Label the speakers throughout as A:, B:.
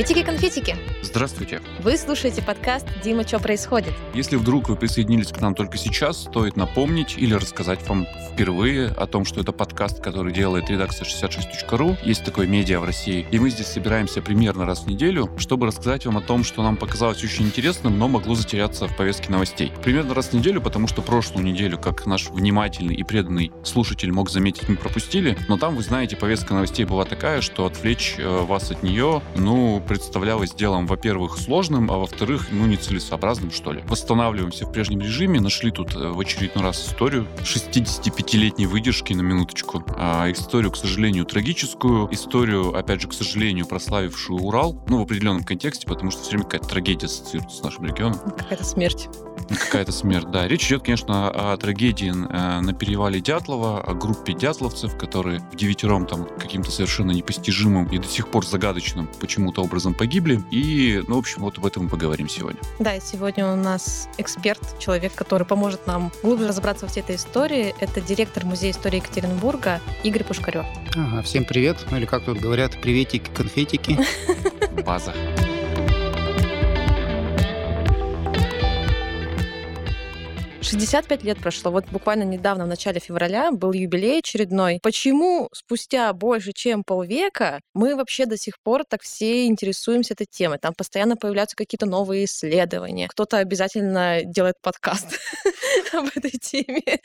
A: Приветики-конфетики!
B: Здравствуйте!
A: Вы слушаете подкаст «Дима, что происходит?».
B: Если вдруг вы присоединились к нам только сейчас, стоит напомнить или рассказать вам впервые о том, что это подкаст, который делает редакция 66.ru. Есть такое медиа в России. И мы здесь собираемся примерно раз в неделю, чтобы рассказать вам о том, что нам показалось очень интересным, но могло затеряться в повестке новостей. Примерно раз в неделю, потому что прошлую неделю, как наш внимательный и преданный слушатель мог заметить, мы пропустили. Но там, вы знаете, повестка новостей была такая, что отвлечь э, вас от нее, ну, представлялось делом, во-первых, сложным, а во-вторых, ну, нецелесообразным, что ли. Восстанавливаемся в прежнем режиме, нашли тут э, в очередной раз историю 65-летней выдержки на минуточку. А историю, к сожалению, трагическую, историю, опять же, к сожалению, прославившую Урал, ну, в определенном контексте, потому что все время какая-то трагедия ассоциируется с нашим регионом.
A: Какая-то смерть.
B: Какая-то смерть, да. Речь идет, конечно, о трагедии э, на перевале Дятлова, о группе дятловцев, которые в девятером там каким-то совершенно непостижимым и до сих пор загадочным почему-то образом погибли. И, ну, в общем, вот об этом мы поговорим сегодня.
A: Да, и сегодня у нас эксперт, человек, который поможет нам глубже разобраться во всей этой истории. Это директор Музея истории Екатеринбурга Игорь Пушкарев.
C: Ага, всем привет. Ну или как тут говорят, приветики, конфетики.
B: База.
A: 65 лет прошло. Вот буквально недавно, в начале февраля, был юбилей очередной. Почему спустя больше, чем полвека, мы вообще до сих пор так все интересуемся этой темой? Там постоянно появляются какие-то новые исследования. Кто-то обязательно делает подкаст об этой теме.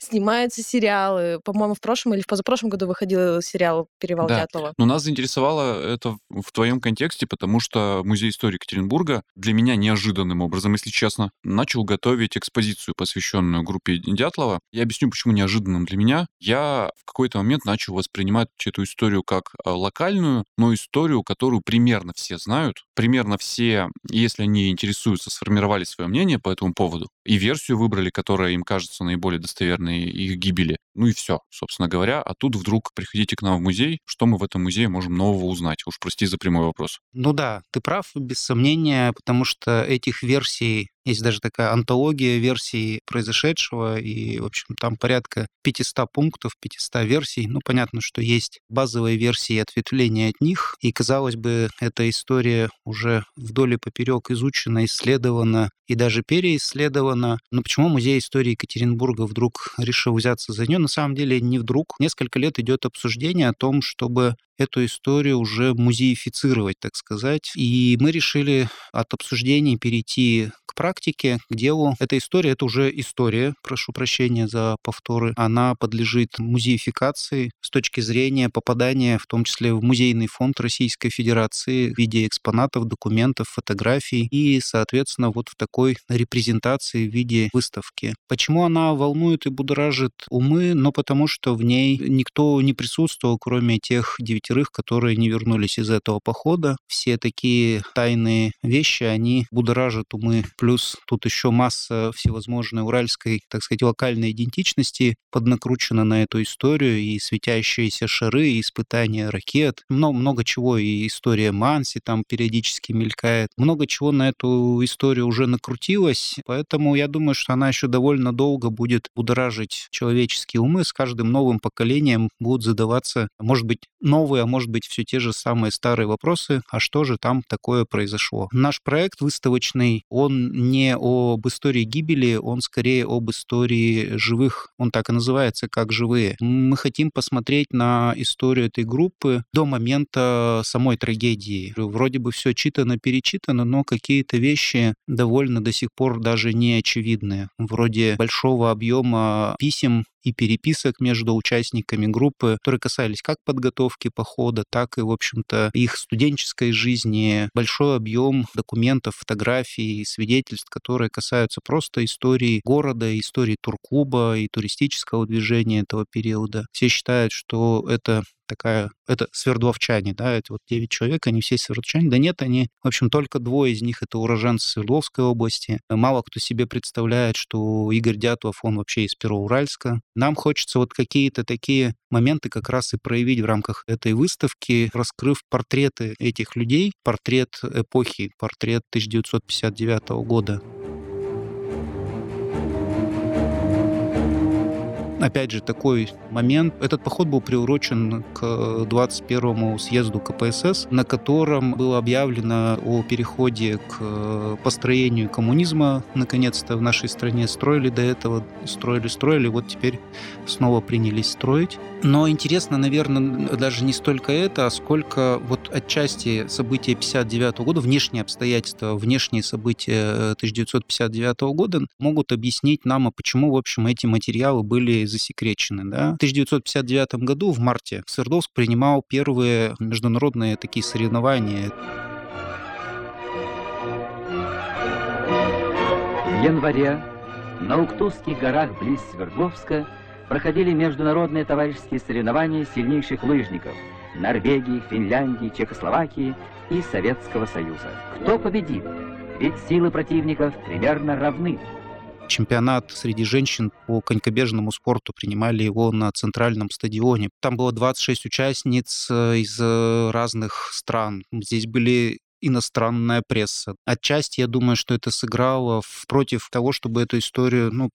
A: Снимаются сериалы. По-моему, в прошлом или в позапрошлом году выходил сериал «Перевал
B: Да.
A: Дятлова».
B: Но нас заинтересовало это в- твоем контексте, потому что Музей истории Екатеринбурга для меня неожиданным образом, если честно, начал готовить экспозицию, посвященную группе Дятлова. Я объясню, почему неожиданным для меня. Я в какой-то момент начал воспринимать эту историю как э, локальную, но историю, которую примерно все знают. Примерно все, если они интересуются, сформировали свое мнение по этому поводу. И версию выбрали, которая им кажется наиболее достоверной их гибели. Ну и все, собственно говоря. А тут вдруг приходите к нам в музей. Что мы в этом музее можем нового узнать? Уж прости за прямой вопрос.
C: Ну да, ты прав, без сомнения, потому что этих версий есть даже такая антология версий произошедшего, и, в общем, там порядка 500 пунктов, 500 версий. Ну, понятно, что есть базовые версии ответвления от них, и, казалось бы, эта история уже вдоль и поперек изучена, исследована и даже переисследована. Но почему Музей истории Екатеринбурга вдруг решил взяться за нее? На самом деле не вдруг. Несколько лет идет обсуждение о том, чтобы эту историю уже музеифицировать, так сказать. И мы решили от обсуждений перейти к практике, к делу. Эта история — это уже история, прошу прощения за повторы. Она подлежит музеификации с точки зрения попадания, в том числе в музейный фонд Российской Федерации в виде экспонатов, документов, фотографий и, соответственно, вот в такой репрезентации в виде выставки. Почему она волнует и будоражит умы? Ну, потому что в ней никто не присутствовал, кроме тех девятерых, которые не вернулись из этого похода. Все такие тайные вещи, они будоражат умы. Плюс тут еще масса всевозможной уральской, так сказать, локальной идентичности поднакручена на эту историю, и светящиеся шары, и испытания ракет. Много, много чего, и история Манси там периодически мелькает. Много чего на эту историю уже накрутилось, поэтому я думаю, что она еще довольно долго будет будоражить человеческие умы. С каждым новым поколением будут задаваться, может быть, новые, а может быть, все те же самые старые вопросы, а что же там такое произошло. Наш проект выставочный, он не об истории гибели, он скорее об истории живых, он так и называется, как живые. Мы хотим посмотреть на историю этой группы до момента самой трагедии. Вроде бы все читано-перечитано, но какие-то вещи довольно до сих пор даже не очевидные. Вроде большого объема писем и переписок между участниками группы, которые касались как подготовки похода, так и, в общем-то, их студенческой жизни. Большой объем документов, фотографий, свидетельств, которые касаются просто истории города, истории турклуба и туристического движения этого периода. Все считают, что это такая, это свердловчане, да, это вот 9 человек, они все свердловчане. Да нет, они, в общем, только двое из них это уроженцы Свердловской области. Мало кто себе представляет, что Игорь Дятлов, он вообще из Пероуральска. Нам хочется вот какие-то такие моменты как раз и проявить в рамках этой выставки, раскрыв портреты этих людей, портрет эпохи, портрет 1959 года. Опять же, такой момент. Этот поход был приурочен к 21-му съезду КПСС, на котором было объявлено о переходе к построению коммунизма, наконец-то, в нашей стране. Строили до этого, строили, строили, вот теперь снова принялись строить. Но интересно, наверное, даже не столько это, а сколько вот отчасти события 59 года, внешние обстоятельства, внешние события 1959 года могут объяснить нам, а почему, в общем, эти материалы были засекречены. Да? В 1959 году, в марте, Свердловск принимал первые международные такие соревнования.
D: В январе на Уктусских горах близ Свердловска проходили международные товарищеские соревнования сильнейших лыжников Норвегии, Финляндии, Чехословакии и Советского Союза. Кто победит? Ведь силы противников примерно равны
C: чемпионат среди женщин по конькобежному спорту. Принимали его на центральном стадионе. Там было 26 участниц э, из э, разных стран. Здесь были иностранная пресса. Отчасти я думаю, что это сыграло против того, чтобы эту историю, ну,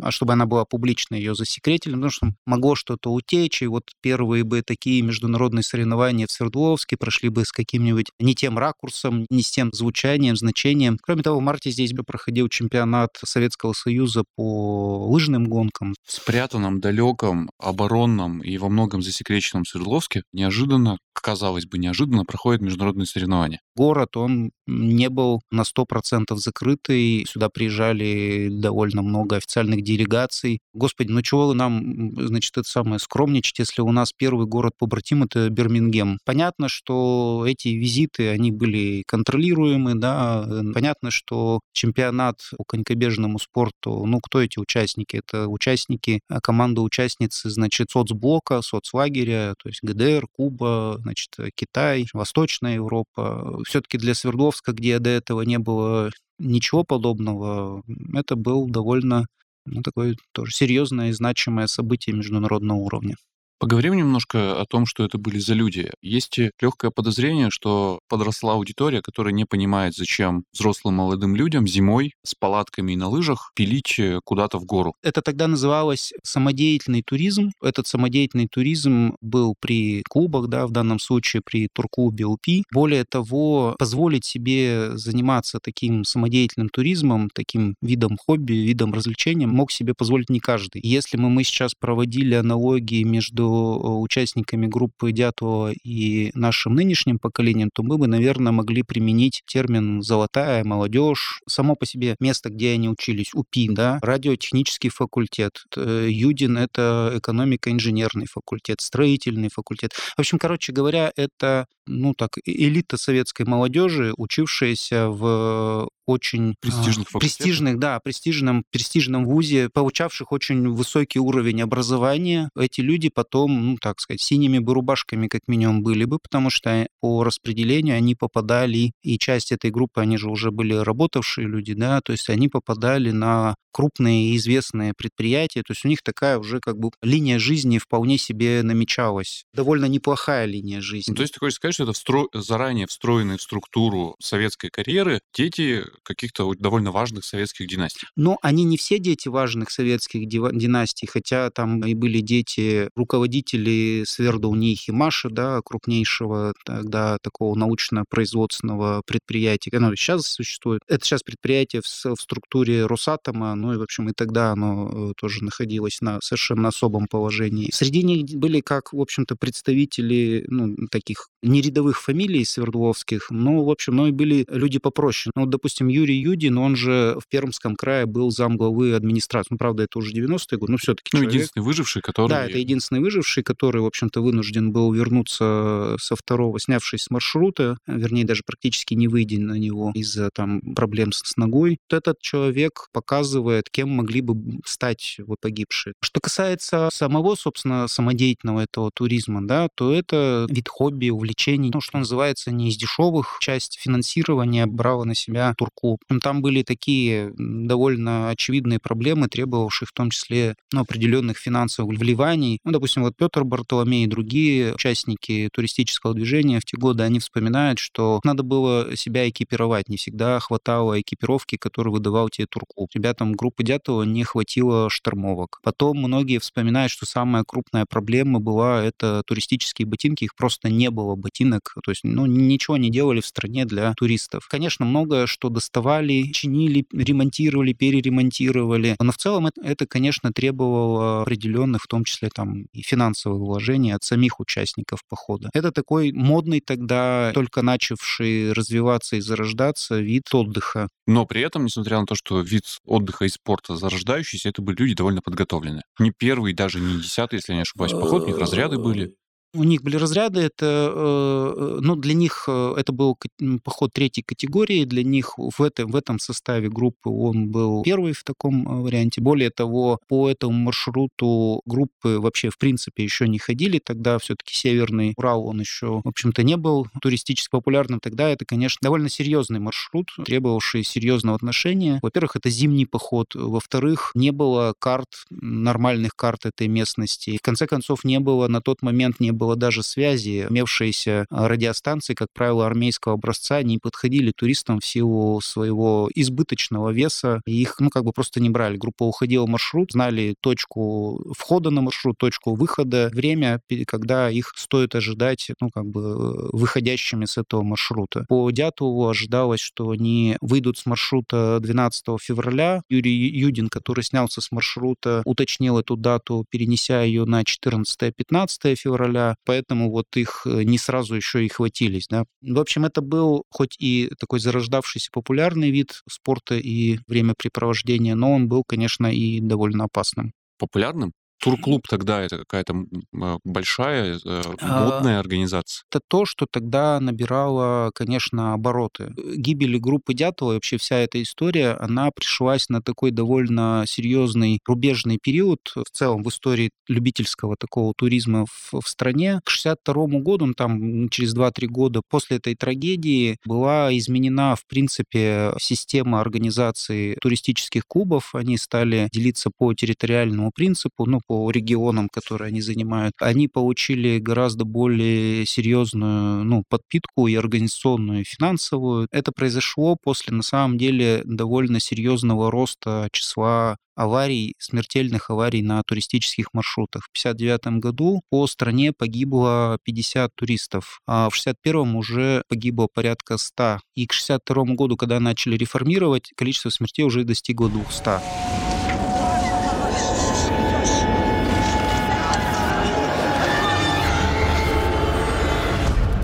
C: а чтобы она была публичной, ее засекретили, потому что могло что-то утечь, и вот первые бы такие международные соревнования в Свердловске прошли бы с каким-нибудь не тем ракурсом, не с тем звучанием, значением. Кроме того, в марте здесь бы проходил чемпионат Советского Союза по лыжным гонкам.
B: В спрятанном, далеком, оборонном и во многом засекреченном Свердловске неожиданно, казалось бы, неожиданно проходят международные соревнования
C: город, он не был на 100% закрытый. Сюда приезжали довольно много официальных делегаций. Господи, ну чего вы нам, значит, это самое скромничать, если у нас первый город побратим — это Бирмингем. Понятно, что эти визиты, они были контролируемы, да, понятно, что чемпионат по конькобежному спорту, ну, кто эти участники? Это участники, а, команда участницы, значит, соцблока, соцлагеря, то есть ГДР, Куба, значит, Китай, Восточная Европа. Все-таки для Свердловска где до этого не было ничего подобного, это был довольно ну, такое тоже серьезное и значимое событие международного уровня.
B: Поговорим немножко о том, что это были за люди. Есть легкое подозрение, что подросла аудитория, которая не понимает, зачем взрослым молодым людям зимой с палатками и на лыжах пилить э, куда-то в гору.
C: Это тогда называлось самодеятельный туризм. Этот самодеятельный туризм был при клубах, да, в данном случае при турклубе УПИ. Более того, позволить себе заниматься таким самодеятельным туризмом, таким видом хобби, видом развлечения мог себе позволить не каждый. Если мы, мы сейчас проводили аналогии между участниками группы Дятлова и нашим нынешним поколением, то мы бы, наверное, могли применить термин «золотая молодежь». Само по себе место, где они учились, УПИ, да, радиотехнический факультет. Юдин — это экономико-инженерный факультет, строительный факультет. В общем, короче говоря, это ну так, элита советской молодежи, учившаяся в очень
B: престижных,
C: а, престижных, да, престижном, престижном вузе, получавших очень высокий уровень образования. Эти люди потом, ну, так сказать, синими бы рубашками как минимум были бы, потому что по распределению они попадали, и часть этой группы, они же уже были работавшие люди, да, то есть они попадали на крупные и известные предприятия, то есть у них такая уже как бы линия жизни вполне себе намечалась. Довольно неплохая линия жизни. Ну,
B: то есть ты хочешь сказать, что это встро... заранее встроенные в структуру советской карьеры дети каких-то довольно важных советских династий?
C: Но они не все дети важных советских династий, хотя там и были дети руководителей Свердауни и Химаши, да, крупнейшего тогда такого научно-производственного предприятия. Оно сейчас существует. Это сейчас предприятие в, в структуре Росатома, ну и, в общем, и тогда оно э, тоже находилось на совершенно особом положении. Среди них были как, в общем-то, представители ну, таких нерядовых фамилий свердловских, но, в общем, ну и были люди попроще. Ну, допустим, Юрий Юдин, он же в Пермском крае был замглавы администрации. Ну, правда, это уже 90-е годы, но все-таки
B: Ну, человек... единственный выживший, который...
C: Да, это единственный выживший, который, в общем-то, вынужден был вернуться со второго, снявшись с маршрута, вернее, даже практически не выйдя на него из-за там проблем с ногой. Вот этот человек показывает, кем могли бы стать вот погибшие. Что касается самого, собственно, самодеятельного этого туризма, да, то это вид хобби, увлечений, ну, что называется, не из дешевых. Часть финансирования брала на себя турк Турку. Там были такие довольно очевидные проблемы, требовавшие в том числе ну, определенных финансовых вливаний. Ну, допустим, вот Петр Бартоломей и другие участники туристического движения в те годы, они вспоминают, что надо было себя экипировать. Не всегда хватало экипировки, которую выдавал тебе Турку. Ребятам группы Дятова не хватило штормовок. Потом многие вспоминают, что самая крупная проблема была это туристические ботинки. Их просто не было ботинок. То есть, ну, ничего не делали в стране для туристов. Конечно, многое, что доставали, чинили, ремонтировали, переремонтировали. Но в целом это, это конечно, требовало определенных, в том числе там и финансовых вложений от самих участников похода. Это такой модный тогда, только начавший развиваться и зарождаться вид отдыха.
B: Но при этом, несмотря на то, что вид отдыха и спорта зарождающийся, это были люди довольно подготовленные. Не первый, даже не десятый, если я не ошибаюсь, поход, у них разряды были.
C: У них были разряды, это, э, ну, для них э, это был поход третьей категории, для них в, это, в этом составе группы он был первый в таком э, варианте. Более того, по этому маршруту группы вообще в принципе еще не ходили, тогда все-таки Северный Урал, он еще, в общем-то, не был туристически популярным, тогда это, конечно, довольно серьезный маршрут, требовавший серьезного отношения. Во-первых, это зимний поход, во-вторых, не было карт, нормальных карт этой местности. В конце концов, не было на тот момент, не было даже связи. Имевшиеся а, радиостанции, как правило, армейского образца, не подходили туристам в силу своего избыточного веса. Их, ну, как бы просто не брали. Группа уходила в маршрут, знали точку входа на маршрут, точку выхода, время, когда их стоит ожидать, ну, как бы выходящими с этого маршрута. По Дятову ожидалось, что они выйдут с маршрута 12 февраля. Юрий Юдин, который снялся с маршрута, уточнил эту дату, перенеся ее на 14-15 февраля поэтому вот их э, не сразу еще и хватились. Да. В общем, это был хоть и такой зарождавшийся популярный вид спорта и времяпрепровождения, но он был, конечно, и довольно опасным.
B: Популярным? Турклуб тогда это какая-то а, большая э, а, модная организация?
C: Это то, что тогда набирало, конечно, обороты. Гибели группы Дятла и вообще вся эта история, она пришлась на такой довольно серьезный рубежный период в целом в истории любительского такого туризма в, в стране. К 62 году, ну, там через 2-3 года после этой трагедии была изменена, в принципе, система организации туристических клубов. Они стали делиться по территориальному принципу, ну, по регионам, которые они занимают, они получили гораздо более серьезную ну, подпитку и организационную, и финансовую. Это произошло после, на самом деле, довольно серьезного роста числа аварий, смертельных аварий на туристических маршрутах. В 1959 году по стране погибло 50 туристов, а в 1961 уже погибло порядка 100. И к 1962 году, когда начали реформировать, количество смертей уже достигло 200.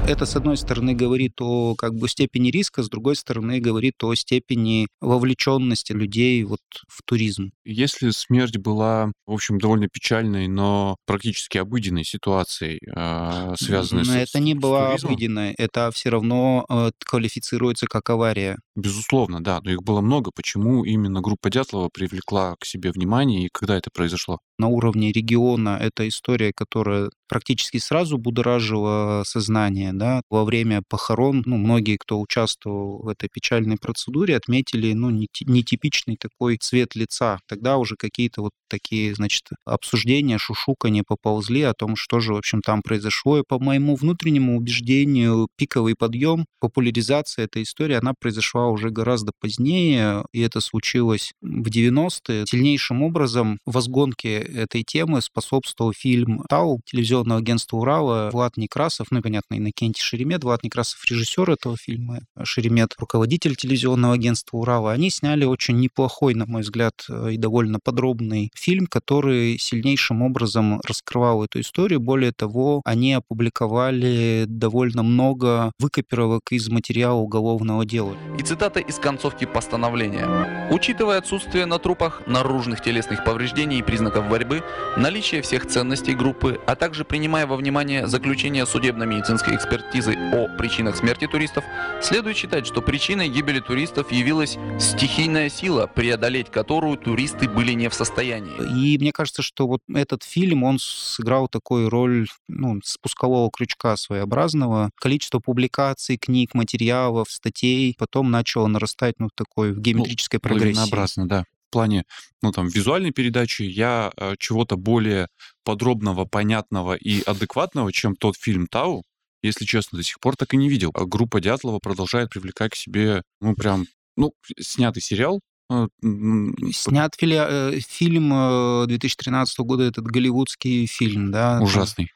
C: Это, с одной стороны, говорит о как бы степени риска, с другой стороны, говорит о степени вовлеченности людей вот в туризм.
B: Если смерть была, в общем, довольно печальной, но практически обыденной ситуацией, э, связанной
C: но
B: с
C: Это не
B: с
C: была обыденной, это все равно э, квалифицируется как авария.
B: Безусловно, да, но их было много. Почему именно группа Дятлова привлекла к себе внимание и когда это произошло?
C: На уровне региона это история, которая практически сразу будоражила сознание. Да? Во время похорон ну, многие, кто участвовал в этой печальной процедуре, отметили ну, нетипичный такой цвет лица. Тогда уже какие-то вот такие, значит, обсуждения, шушукания поползли о том, что же, в общем, там произошло. И по моему внутреннему убеждению, пиковый подъем, популяризация этой истории, она произошла уже гораздо позднее, и это случилось в 90-е. Сильнейшим образом возгонке этой темы способствовал фильм «Тау» телевизионного агентства «Урала» Влад Некрасов, ну и, понятно, Иннокентий Шеремет. Влад Некрасов — режиссер этого фильма, Шеремет — руководитель телевизионного агентства «Урала». Они сняли очень неплохой, на мой взгляд, и довольно подробный фильм, который сильнейшим образом раскрывал эту историю. Более того, они опубликовали довольно много выкопировок из материала уголовного дела.
E: И цитата из концовки постановления. Учитывая отсутствие на трупах наружных телесных повреждений и признаков борьбы, наличие всех ценностей группы, а также принимая во внимание заключение судебно-медицинской экспертизы о причинах смерти туристов, следует считать, что причиной гибели туристов явилась стихийная сила, преодолеть которую туристы были не в состоянии.
C: И мне кажется, что вот этот фильм, он сыграл такую роль ну, спускового крючка своеобразного. Количество публикаций, книг, материалов, статей потом начали начало нарастать, ну, такой в геометрической ну, прогрессии.
B: Лавинообразно, да. В плане, ну, там, визуальной передачи я э, чего-то более подробного, понятного и адекватного, чем тот фильм «Тау», если честно, до сих пор так и не видел. А группа Дятлова продолжает привлекать к себе, ну, прям, ну, снятый сериал,
C: э, Снят фили... Э, фильм 2013 года, этот голливудский фильм, да?
B: Ужасный.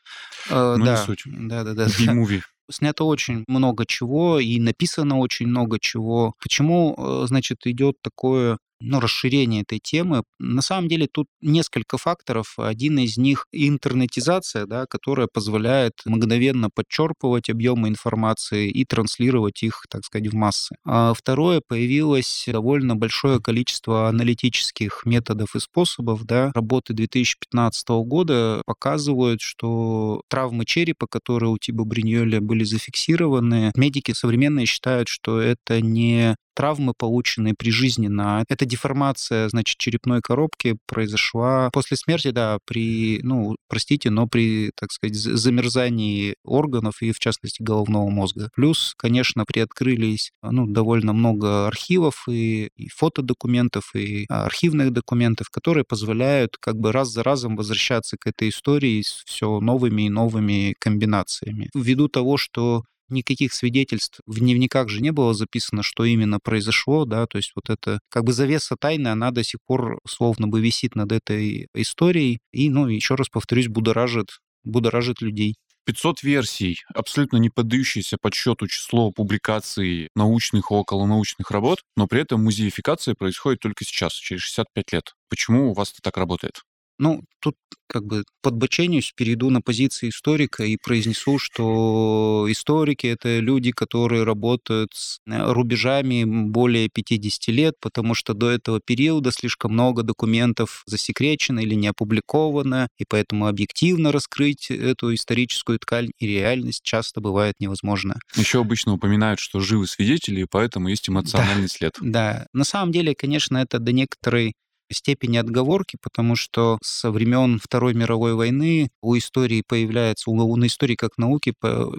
C: Э, ну, да. не суть. Да, да, да.
B: Би-муви
C: снято очень много чего и написано очень много чего. Почему, э, значит, идет такое ну, расширение этой темы. На самом деле тут несколько факторов. Один из них — интернетизация, да, которая позволяет мгновенно подчерпывать объемы информации и транслировать их, так сказать, в массы. А второе — появилось довольно большое количество аналитических методов и способов. Да. Работы 2015 года показывают, что травмы черепа, которые у Тиба Бриньоля были зафиксированы, медики современные считают, что это не травмы, полученные прижизненно. Это деформация, значит, черепной коробки произошла после смерти, да, при, ну, простите, но при, так сказать, замерзании органов и, в частности, головного мозга. Плюс, конечно, приоткрылись, ну, довольно много архивов и, и фотодокументов, и архивных документов, которые позволяют как бы раз за разом возвращаться к этой истории с все новыми и новыми комбинациями. Ввиду того, что никаких свидетельств в дневниках же не было записано, что именно произошло, да, то есть вот это как бы завеса тайны, она до сих пор словно бы висит над этой историей и, ну, еще раз повторюсь, будоражит, будоражит людей.
B: 500 версий, абсолютно не поддающиеся подсчету число публикаций научных и околонаучных работ, но при этом музеификация происходит только сейчас, через 65 лет. Почему у вас это так работает?
C: Ну, тут как бы подбоченюсь, перейду на позиции историка и произнесу, что историки — это люди, которые работают с э, рубежами более 50 лет, потому что до этого периода слишком много документов засекречено или не опубликовано, и поэтому объективно раскрыть эту историческую ткань и реальность часто бывает невозможно.
B: Еще обычно упоминают, что живы свидетели, и поэтому есть эмоциональный
C: да,
B: след.
C: Да, на самом деле, конечно, это до некоторой степени отговорки, потому что со времен Второй мировой войны у истории появляется, у, у истории как науки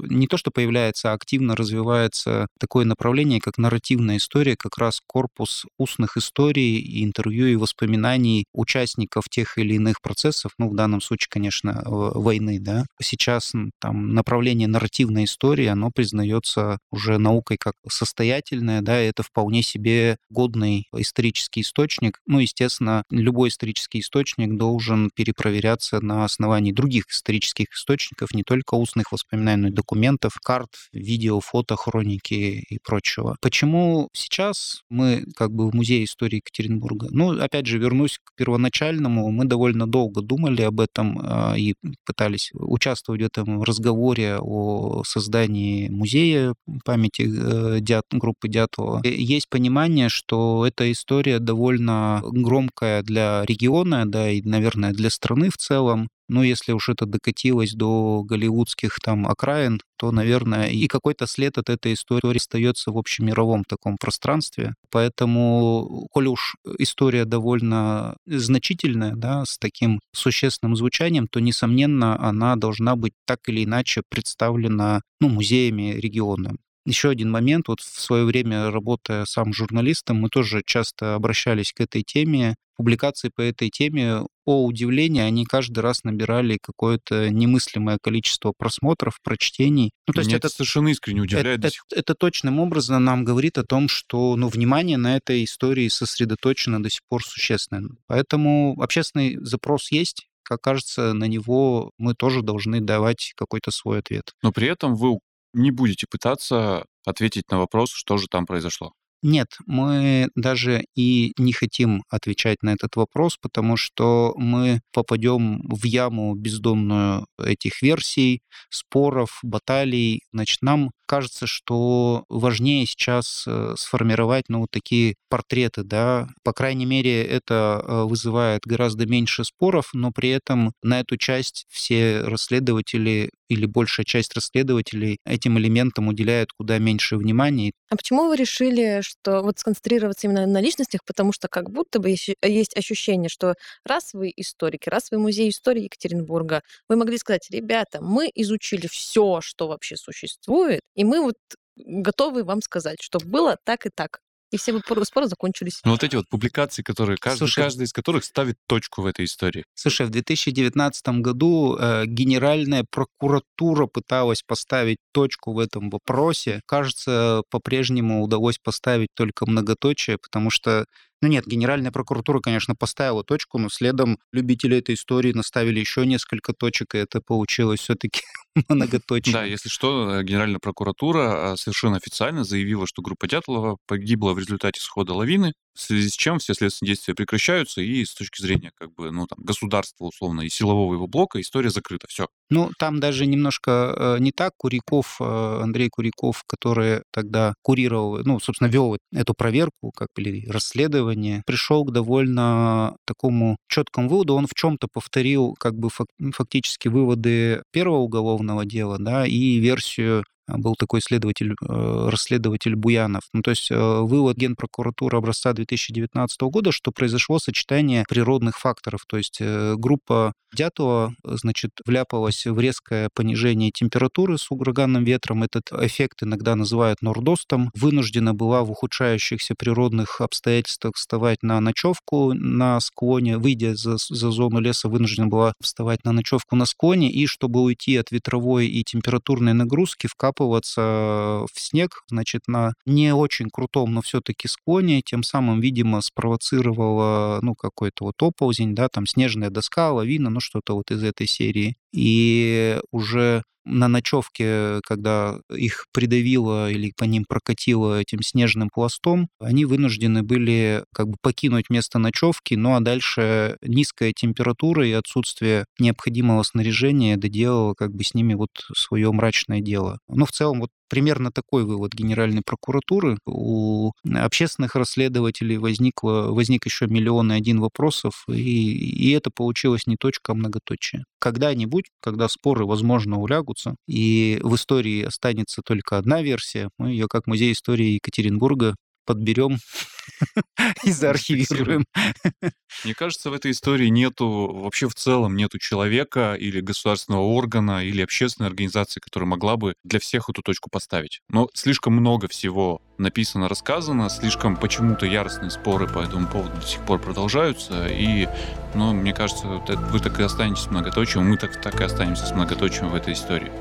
C: не то, что появляется, а активно развивается такое направление, как нарративная история, как раз корпус устных историй, интервью и воспоминаний участников тех или иных процессов, ну, в данном случае, конечно, войны, да. Сейчас там направление нарративной истории, оно признается уже наукой как состоятельное, да, и это вполне себе годный исторический источник. Ну, естественно, соответственно, любой исторический источник должен перепроверяться на основании других исторических источников, не только устных воспоминаний, но и документов, карт, видео, фото, хроники и прочего. Почему сейчас мы как бы в Музее истории Екатеринбурга? Ну, опять же, вернусь к первоначальному. Мы довольно долго думали об этом а, и пытались участвовать в этом разговоре о создании музея памяти э, группы Дятлова. Есть понимание, что эта история довольно громко громкая для региона, да, и, наверное, для страны в целом. Но если уж это докатилось до голливудских там окраин, то, наверное, и какой-то след от этой истории остается в общемировом таком пространстве. Поэтому, коли уж история довольно значительная, да, с таким существенным звучанием, то, несомненно, она должна быть так или иначе представлена ну, музеями региона. Еще один момент. Вот в свое время, работая сам журналистом, мы тоже часто обращались к этой теме. Публикации по этой теме, о удивление, они каждый раз набирали какое-то немыслимое количество просмотров, прочтений.
B: Ну, то есть это, это совершенно искренне удивляет.
C: Это, это, это точным образом нам говорит о том, что ну, внимание на этой истории сосредоточено до сих пор существенно. Поэтому общественный запрос есть, как кажется, на него мы тоже должны давать какой-то свой ответ.
B: Но при этом вы не будете пытаться ответить на вопрос, что же там произошло.
C: Нет, мы даже и не хотим отвечать на этот вопрос, потому что мы попадем в яму бездонную этих версий, споров, баталий. Значит, нам кажется, что важнее сейчас э, сформировать, ну, вот такие портреты, да. По крайней мере, это э, вызывает гораздо меньше споров, но при этом на эту часть все расследователи или большая часть расследователей этим элементам уделяют куда меньше внимания.
A: А почему вы решили, что вот сконцентрироваться именно на личностях, потому что как будто бы есть ощущение, что раз вы историки, раз вы музей истории Екатеринбурга, вы могли сказать, ребята, мы изучили все, что вообще существует, и мы вот готовы вам сказать, что было так и так. И все бы пор- споры закончились.
B: Ну, вот эти вот публикации, которые каждый,
C: Слушай,
B: каждый из которых ставит точку в этой истории.
C: Слушай, в 2019 году э, Генеральная прокуратура пыталась поставить точку в этом вопросе. Кажется, по-прежнему удалось поставить только многоточие, потому что ну нет, Генеральная прокуратура, конечно, поставила точку, но следом любители этой истории наставили еще несколько точек, и это получилось все-таки многоточие.
B: Да, если что, э, Генеральная прокуратура а, совершенно официально заявила, что группа Дятлова погибла в результате схода лавины, в связи с чем все следственные действия прекращаются, и с точки зрения как бы, ну, там, государства, условно, и силового его блока история закрыта. Все.
C: Ну, там даже немножко э, не так. Куриков, э, Андрей Куриков, который тогда курировал, ну, собственно, вел эту проверку, как или расследование, пришел к довольно такому четкому выводу. Он в чем-то повторил как бы фак- фактически выводы первого уголовного дела, да, и версию был такой следователь, э, расследователь Буянов. Ну, то есть э, вывод Генпрокуратуры образца 2019 года, что произошло сочетание природных факторов. То есть э, группа Дятлова, значит, вляпалась в резкое понижение температуры с ураганным ветром. Этот эффект иногда называют нордостом. Вынуждена была в ухудшающихся природных обстоятельствах вставать на ночевку на склоне. Выйдя за, за зону леса, вынуждена была вставать на ночевку на склоне. И чтобы уйти от ветровой и температурной нагрузки, вкапываться в снег, значит, на не очень крутом, но все-таки склоне, тем самым, видимо, спровоцировала, ну, какой-то вот оползень, да, там снежная доска, лавина, ну, что-то вот из этой серии. И уже на ночевке, когда их придавило или по ним прокатило этим снежным пластом, они вынуждены были как бы покинуть место ночевки, ну а дальше низкая температура и отсутствие необходимого снаряжения доделало как бы с ними вот свое мрачное дело. Но в целом вот примерно такой вывод Генеральной прокуратуры. У общественных расследователей возникло, возник еще миллион и один вопросов, и, и это получилось не точка, а многоточие. Когда-нибудь, когда споры, возможно, улягутся, и в истории останется только одна версия, мы ее как музей истории Екатеринбурга подберем и заархивируем.
B: Мне кажется, в этой истории нету, вообще в целом нету человека или государственного органа или общественной организации, которая могла бы для всех эту точку поставить. Но слишком много всего написано, рассказано, слишком почему-то яростные споры по этому поводу до сих пор продолжаются, и, ну, мне кажется, вы так и останетесь многоточием, мы так, так и останемся с многоточием в этой истории.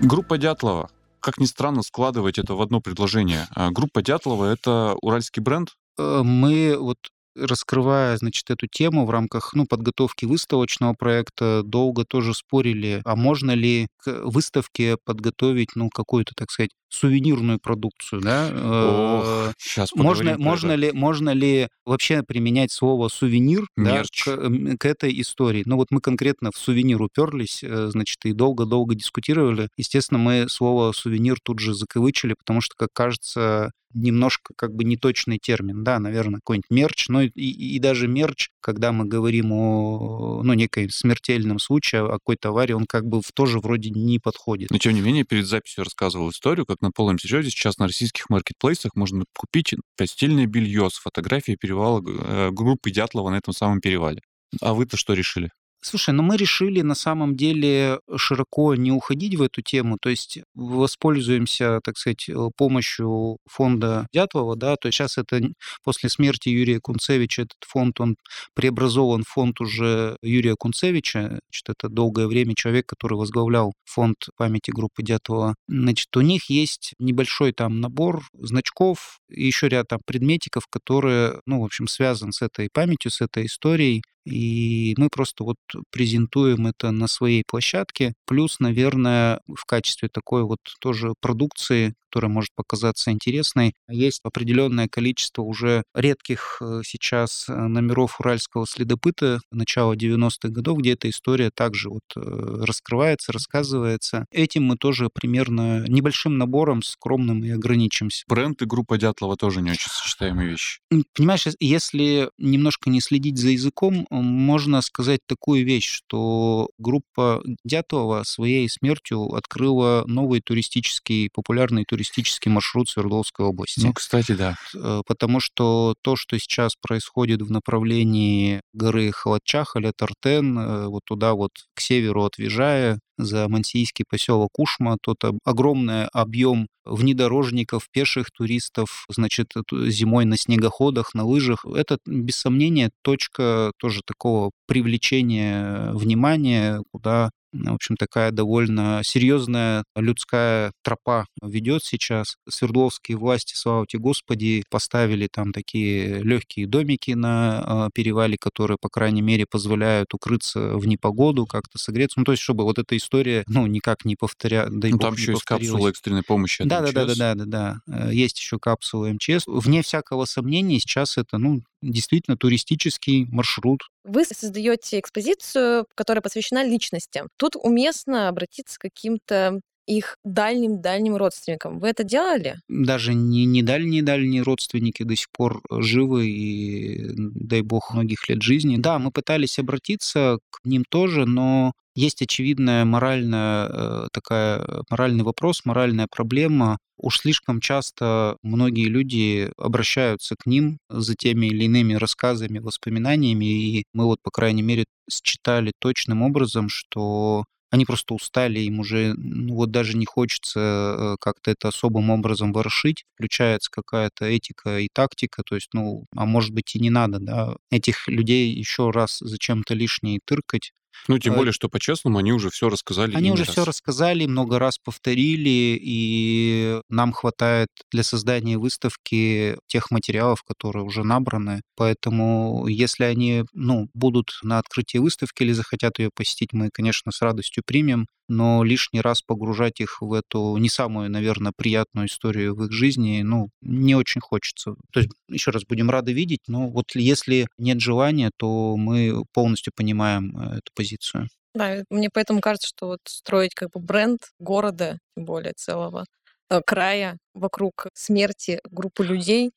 B: Группа Дятлова как ни странно, складывать это в одно предложение. А группа Дятлова — это уральский бренд?
C: Э, мы вот раскрывая, значит, эту тему в рамках, ну, подготовки выставочного проекта, долго тоже спорили, а можно ли к выставке подготовить, ну, какую-то, так сказать, сувенирную продукцию, да?
B: Ох, сейчас
C: можно, можно ли, можно ли вообще применять слово сувенир да, к, к этой истории? Ну вот мы конкретно в сувенир уперлись, э, значит, и долго-долго дискутировали. Естественно, мы слово сувенир тут же закавычили, потому что, как кажется, немножко как бы неточный термин, да, наверное, какой-нибудь мерч, но и, и даже мерч, когда мы говорим о, ну, некой смертельном случае, о какой-то аварии, он как бы тоже вроде не подходит.
B: Но, тем не менее, перед записью рассказывал историю, как на полном серьезе сейчас на российских маркетплейсах можно купить постельное белье с фотографией перевала э, группы Дятлова на этом самом перевале. А вы-то что решили?
C: Слушай, ну мы решили на самом деле широко не уходить в эту тему, то есть воспользуемся, так сказать, э, помощью фонда Дятлова, да, то есть сейчас это после смерти Юрия Кунцевича этот фонд, он преобразован в фонд уже Юрия Кунцевича, значит, это долгое время человек, который возглавлял фонд памяти группы Дятлова. Значит, у них есть небольшой там набор значков и еще ряд там предметиков, которые, ну, в общем, связан с этой памятью, с этой историей, и мы просто вот презентуем это на своей площадке. Плюс, наверное, в качестве такой вот тоже продукции, которая может показаться интересной, есть определенное количество уже редких э, сейчас э, номеров уральского следопыта начала 90-х годов, где эта история также вот э, раскрывается, рассказывается. Этим мы тоже примерно небольшим набором скромным и ограничимся.
B: Бренд и группа Дятлова тоже не очень сочетаемые вещи.
C: Понимаешь, если немножко не следить за языком, можно сказать такую вещь, что группа Дятлова своей смертью открыла новый туристический, популярный туристический маршрут Свердловской области.
B: Ну, кстати, да.
C: Э, потому что то, что сейчас происходит в направлении горы Халатчахаля, Тартен, э, вот туда вот к северу от Вижая, за мансийский поселок Ушма, тот огромный объем внедорожников, пеших туристов, значит, зимой на снегоходах, на лыжах. Это, без сомнения, точка тоже такого привлечения внимания, куда в общем, такая довольно серьезная людская тропа ведет сейчас. Свердловские власти, слава тебе Господи, поставили там такие легкие домики на а, перевале, которые, по крайней мере, позволяют укрыться в непогоду, как-то согреться. Ну, то есть, чтобы вот эта история, ну, никак не повторя...
B: ну, там еще есть капсула экстренной помощи
C: да, да, да, да, да, да, да. Есть еще капсула МЧС. Вне всякого сомнения, сейчас это, ну, действительно туристический маршрут.
A: Вы создаете экспозицию, которая посвящена личностям. Тут уместно обратиться к каким-то их дальним-дальним родственникам. Вы это делали?
C: Даже не, не дальние-дальние родственники до сих пор живы и, дай бог, многих лет жизни. Да, мы пытались обратиться к ним тоже, но есть очевидная моральная э, такая моральный вопрос, моральная проблема. Уж слишком часто многие люди обращаются к ним за теми или иными рассказами, воспоминаниями, и мы вот, по крайней мере, считали точным образом, что они просто устали, им уже ну, вот даже не хочется э, как-то это особым образом ворошить, включается какая-то этика и тактика, то есть, ну, а может быть и не надо, да, этих людей еще раз зачем-то лишнее тыркать,
B: ну, тем а более, что по-честному они уже все рассказали.
C: Они уже раз. все рассказали, много раз повторили, и нам хватает для создания выставки тех материалов, которые уже набраны. Поэтому, если они ну, будут на открытии выставки или захотят ее посетить, мы, конечно, с радостью примем но лишний раз погружать их в эту не самую, наверное, приятную историю в их жизни, ну, не очень хочется. То есть, еще раз, будем рады видеть, но вот если нет желания, то мы полностью понимаем э, эту позицию.
A: Да, мне поэтому кажется, что вот строить как бы бренд города, тем более целого э, края вокруг смерти группы людей,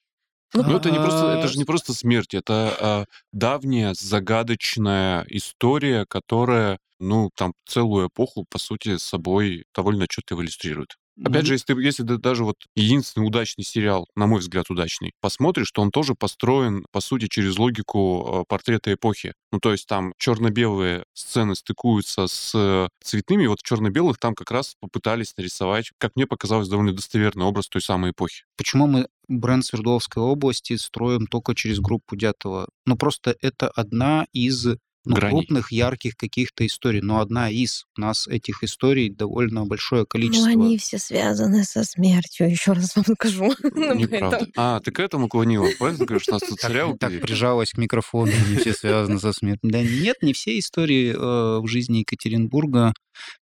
B: ну, ну это не просто, это же не просто смерть, это а, давняя загадочная история, которая ну, там целую эпоху, по сути, с собой довольно четко иллюстрирует. Опять же, если ты, если ты даже вот единственный удачный сериал, на мой взгляд, удачный, посмотришь, то он тоже построен, по сути, через логику э, портрета эпохи. Ну, то есть там черно-белые сцены стыкуются с цветными, и вот в черно-белых там как раз попытались нарисовать, как мне показалось, довольно достоверный образ той самой эпохи.
C: Почему мы бренд Свердловской области строим только через группу Дятова? Ну, просто это одна из ну, крупных, ярких каких-то историй. Но одна из у нас этих историй довольно большое ну, количество.
A: Ну, они все связаны со смертью, еще раз вам скажу.
B: Ну, неправда. А, ты к этому клонила, ты говоришь? Нас тут сериал
C: Так прижалась к микрофону, они все связаны со смертью. Да нет, не все истории э, в жизни Екатеринбурга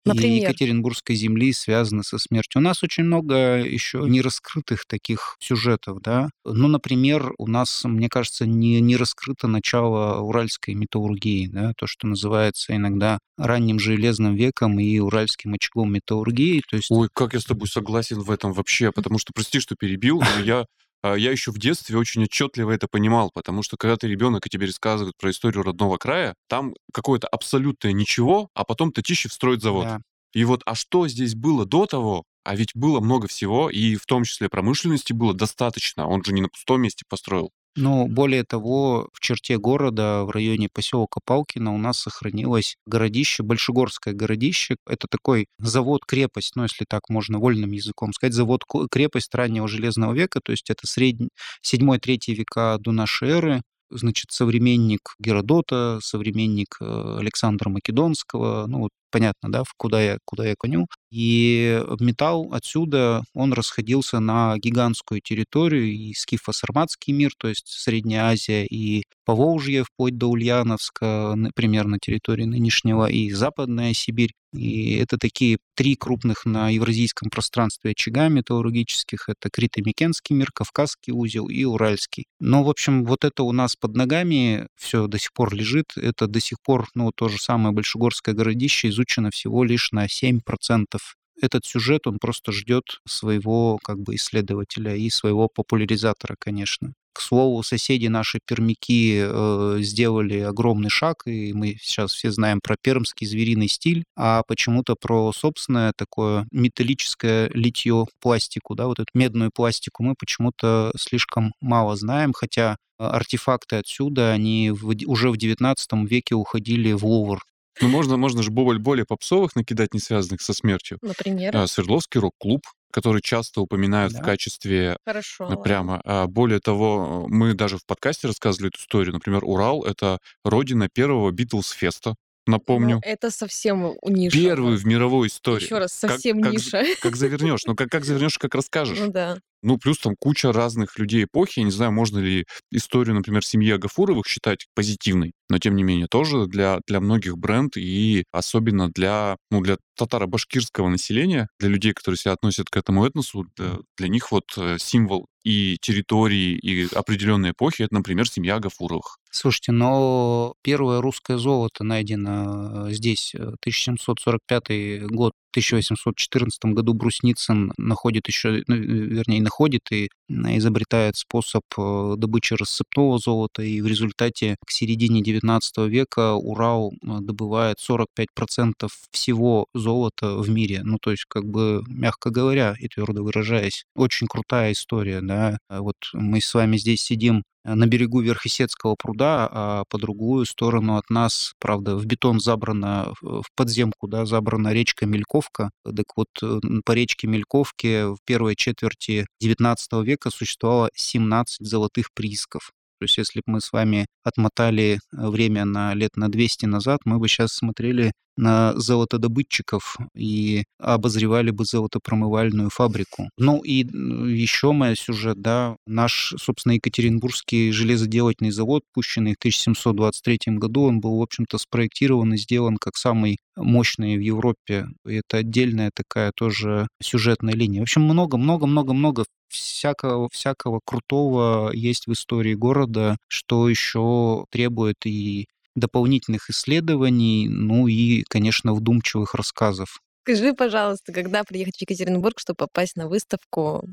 C: Например? и Екатеринбургской земли связаны со смертью. У нас очень много еще нераскрытых таких сюжетов, да. Ну, например, у нас, мне кажется, не, не раскрыто начало уральской металлургии, да, то, что называется иногда ранним железным веком и уральским очагом металлургии. То есть...
B: Ой, как я с тобой согласен в этом вообще, потому что, прости, что перебил, но я а, я еще в детстве очень отчетливо это понимал, потому что когда ты ребенок и тебе рассказывают про историю родного края, там какое-то абсолютное ничего, а потом Татищев строит завод. Да. И вот, а что здесь было до того? А ведь было много всего, и в том числе промышленности было достаточно. Он же не на пустом месте построил.
C: Но более того, в черте города, в районе поселка Палкина у нас сохранилось городище, Большегорское городище. Это такой завод-крепость, ну, если так можно вольным языком сказать, завод-крепость раннего Железного века, то есть это средний, 7-3 века до нашей эры значит, современник Геродота, современник э, Александра Македонского, ну, вот понятно, да, куда я, куда я коню. И металл отсюда, он расходился на гигантскую территорию, и скифо-сарматский мир, то есть Средняя Азия, и Поволжье, вплоть до Ульяновска, например, на территории нынешнего, и Западная Сибирь. И это такие три крупных на евразийском пространстве очага металлургических. Это Крито-Микенский мир, Кавказский узел и Уральский. Но, в общем, вот это у нас под ногами все до сих пор лежит. Это до сих пор, ну, то же самое Большегорское городище изучено всего лишь на 7%. Этот сюжет, он просто ждет своего как бы исследователя и своего популяризатора, конечно. К слову, соседи наши пермяки э, сделали огромный шаг, и мы сейчас все знаем про пермский звериный стиль, а почему-то про собственное такое металлическое литье пластику, да, вот эту медную пластику мы почему-то слишком мало знаем, хотя артефакты отсюда, они в, уже в 19 веке уходили в Лувр.
B: Ну, можно, можно же более, более попсовых накидать, не связанных со смертью.
A: Например?
B: А, Свердловский рок-клуб, который часто упоминают
C: Да.
B: в качестве
A: Хорошо.
B: э,
A: ладно.
B: прямо. А более того, мы даже в подкасте рассказывали эту историю. Например, Урал — это родина первого Битлз-феста, напомню.
A: Ну, это совсем ниша.
B: Первый в мировой истории.
A: Еще раз,
B: Как-
A: совсем
B: как,
A: ниша.
B: Как завернешь? Ну, как, как завернешь, как расскажешь.
A: Ну да.
B: Ну, плюс там куча разных людей эпохи. Я не знаю, можно ли историю, например, семьи Агафуровых считать позитивной, но тем не менее тоже для, для многих бренд и особенно для, ну, для татаро-башкирского населения, для людей, которые себя относят к этому этносу, для, для них вот э, символ и территории, и определенной эпохи, это, например, семья Агафуровых.
C: Слушайте, но первое русское золото найдено э, здесь, э, 1745 год, в 1814 году Брусницын находит еще, ну, вернее, находит и изобретает способ э, добычи рассыпного золота, и в результате к середине 19 века Урал э, добывает 45% всего золота в мире. Ну, то есть, как бы, мягко говоря, и твердо выражаясь, очень крутая история, да. А Вот мы с вами здесь сидим э, на берегу Верхесецкого пруда, а по другую сторону от нас, правда, в бетон забрана, в подземку, да, забрана речка Мельковка. Так вот, э, по речке Мельковке в первой четверти XIX века существовало 17 золотых приисков. То есть, если бы мы с вами отмотали э, время на лет на 200 назад, мы бы сейчас смотрели на золотодобытчиков и обозревали бы золотопромывальную фабрику. Ну и еще мой сюжет, да, наш, собственно, Екатеринбургский железоделательный завод, пущенный в 1723 году, он был, в общем-то, спроектирован и сделан как самый мощный в Европе. И это отдельная такая тоже сюжетная линия. В общем, много-много-много-много всякого, всякого крутого есть в истории города, что еще требует и дополнительных исследований, ну и, конечно, вдумчивых рассказов.
A: Скажи, пожалуйста, когда приехать в Екатеринбург, чтобы попасть на выставку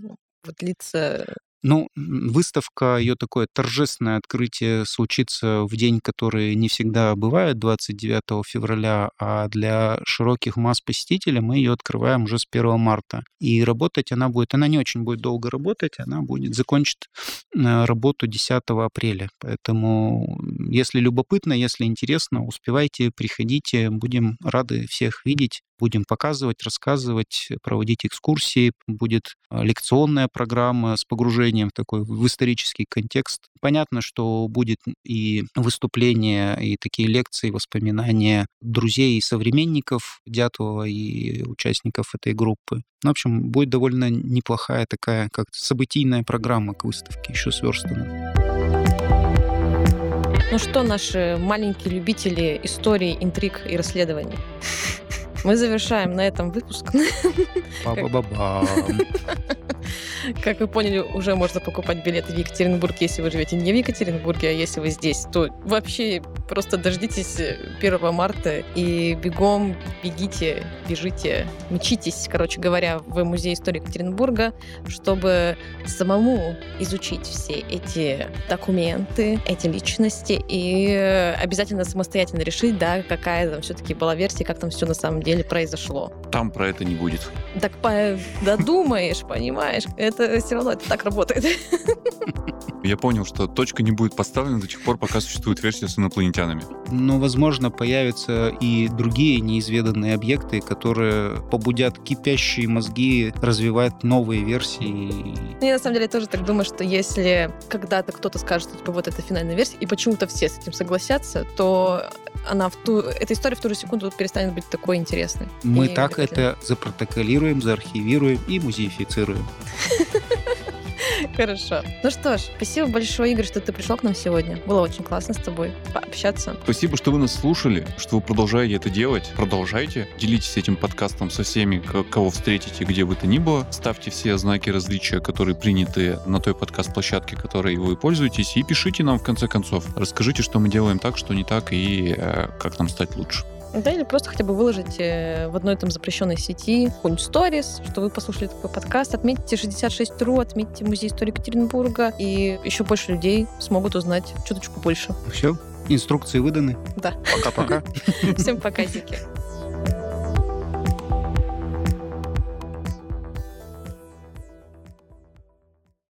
A: вот лица
C: Ну, выставка, ее такое торжественное открытие случится в день, который не всегда бывает, 29 февраля, а для широких масс посетителей мы ее открываем уже с 1 марта. И работать она будет, она не очень будет долго работать, она будет, закончит э, работу 10 апреля. Поэтому, если любопытно, если интересно, успевайте, приходите, будем рады всех видеть. Будем показывать, рассказывать, проводить экскурсии. Будет э, лекционная программа с погружением в такой в исторический контекст. Понятно, что будет и выступления, и такие лекции, воспоминания друзей и современников Дятлова и участников этой группы. Ну, в общем, будет довольно неплохая такая как событийная программа к выставке, еще сверстана.
A: Ну что, наши маленькие любители истории, интриг и расследований? Мы завершаем на этом выпуск. Как вы поняли, уже можно покупать билеты в Екатеринбург, если вы живете не в Екатеринбурге, а если вы здесь, то вообще просто дождитесь 1 марта и бегом бегите, бежите, мчитесь, короче говоря, в Музей истории Екатеринбурга, чтобы самому изучить все эти документы, эти личности и обязательно самостоятельно решить, да, какая там все-таки была версия, как там все на самом деле произошло.
B: Там про это не будет.
A: Так по- додумаешь, понимаешь? Это все равно это так работает.
B: Я понял, что точка не будет поставлена до тех пор, пока существует версия с инопланетянами.
C: Но, возможно, появятся и другие неизведанные объекты, которые побудят кипящие мозги развивать новые версии.
A: Я на самом деле тоже так думаю, что если когда-то кто-то скажет, что типа, вот это финальная версия, и почему-то все с этим согласятся, то она в ту, эта история в ту же секунду перестанет быть такой интересной.
C: Мы
A: И
C: так это запротоколируем, заархивируем и музеифицируем.
A: Хорошо. Ну что ж, спасибо большое, Игорь, что ты пришел к нам сегодня. Было очень классно с тобой пообщаться.
B: Спасибо, что вы нас слушали, что вы продолжаете это делать. Продолжайте. Делитесь этим подкастом со всеми, кого встретите, где бы то ни было. Ставьте все знаки различия, которые приняты на той подкаст-площадке, которой вы пользуетесь, и пишите нам в конце концов. Расскажите, что мы делаем так, что не так, и э, как нам стать лучше.
A: Да, или просто хотя бы выложить э, в одной там запрещенной сети какой-нибудь сторис, что вы послушали такой подкаст, отметьте 66.ru, отметьте Музей истории Екатеринбурга, и еще больше людей смогут узнать чуточку больше.
C: Все, инструкции выданы.
A: Да.
C: Пока-пока.
A: Всем пока, Зики.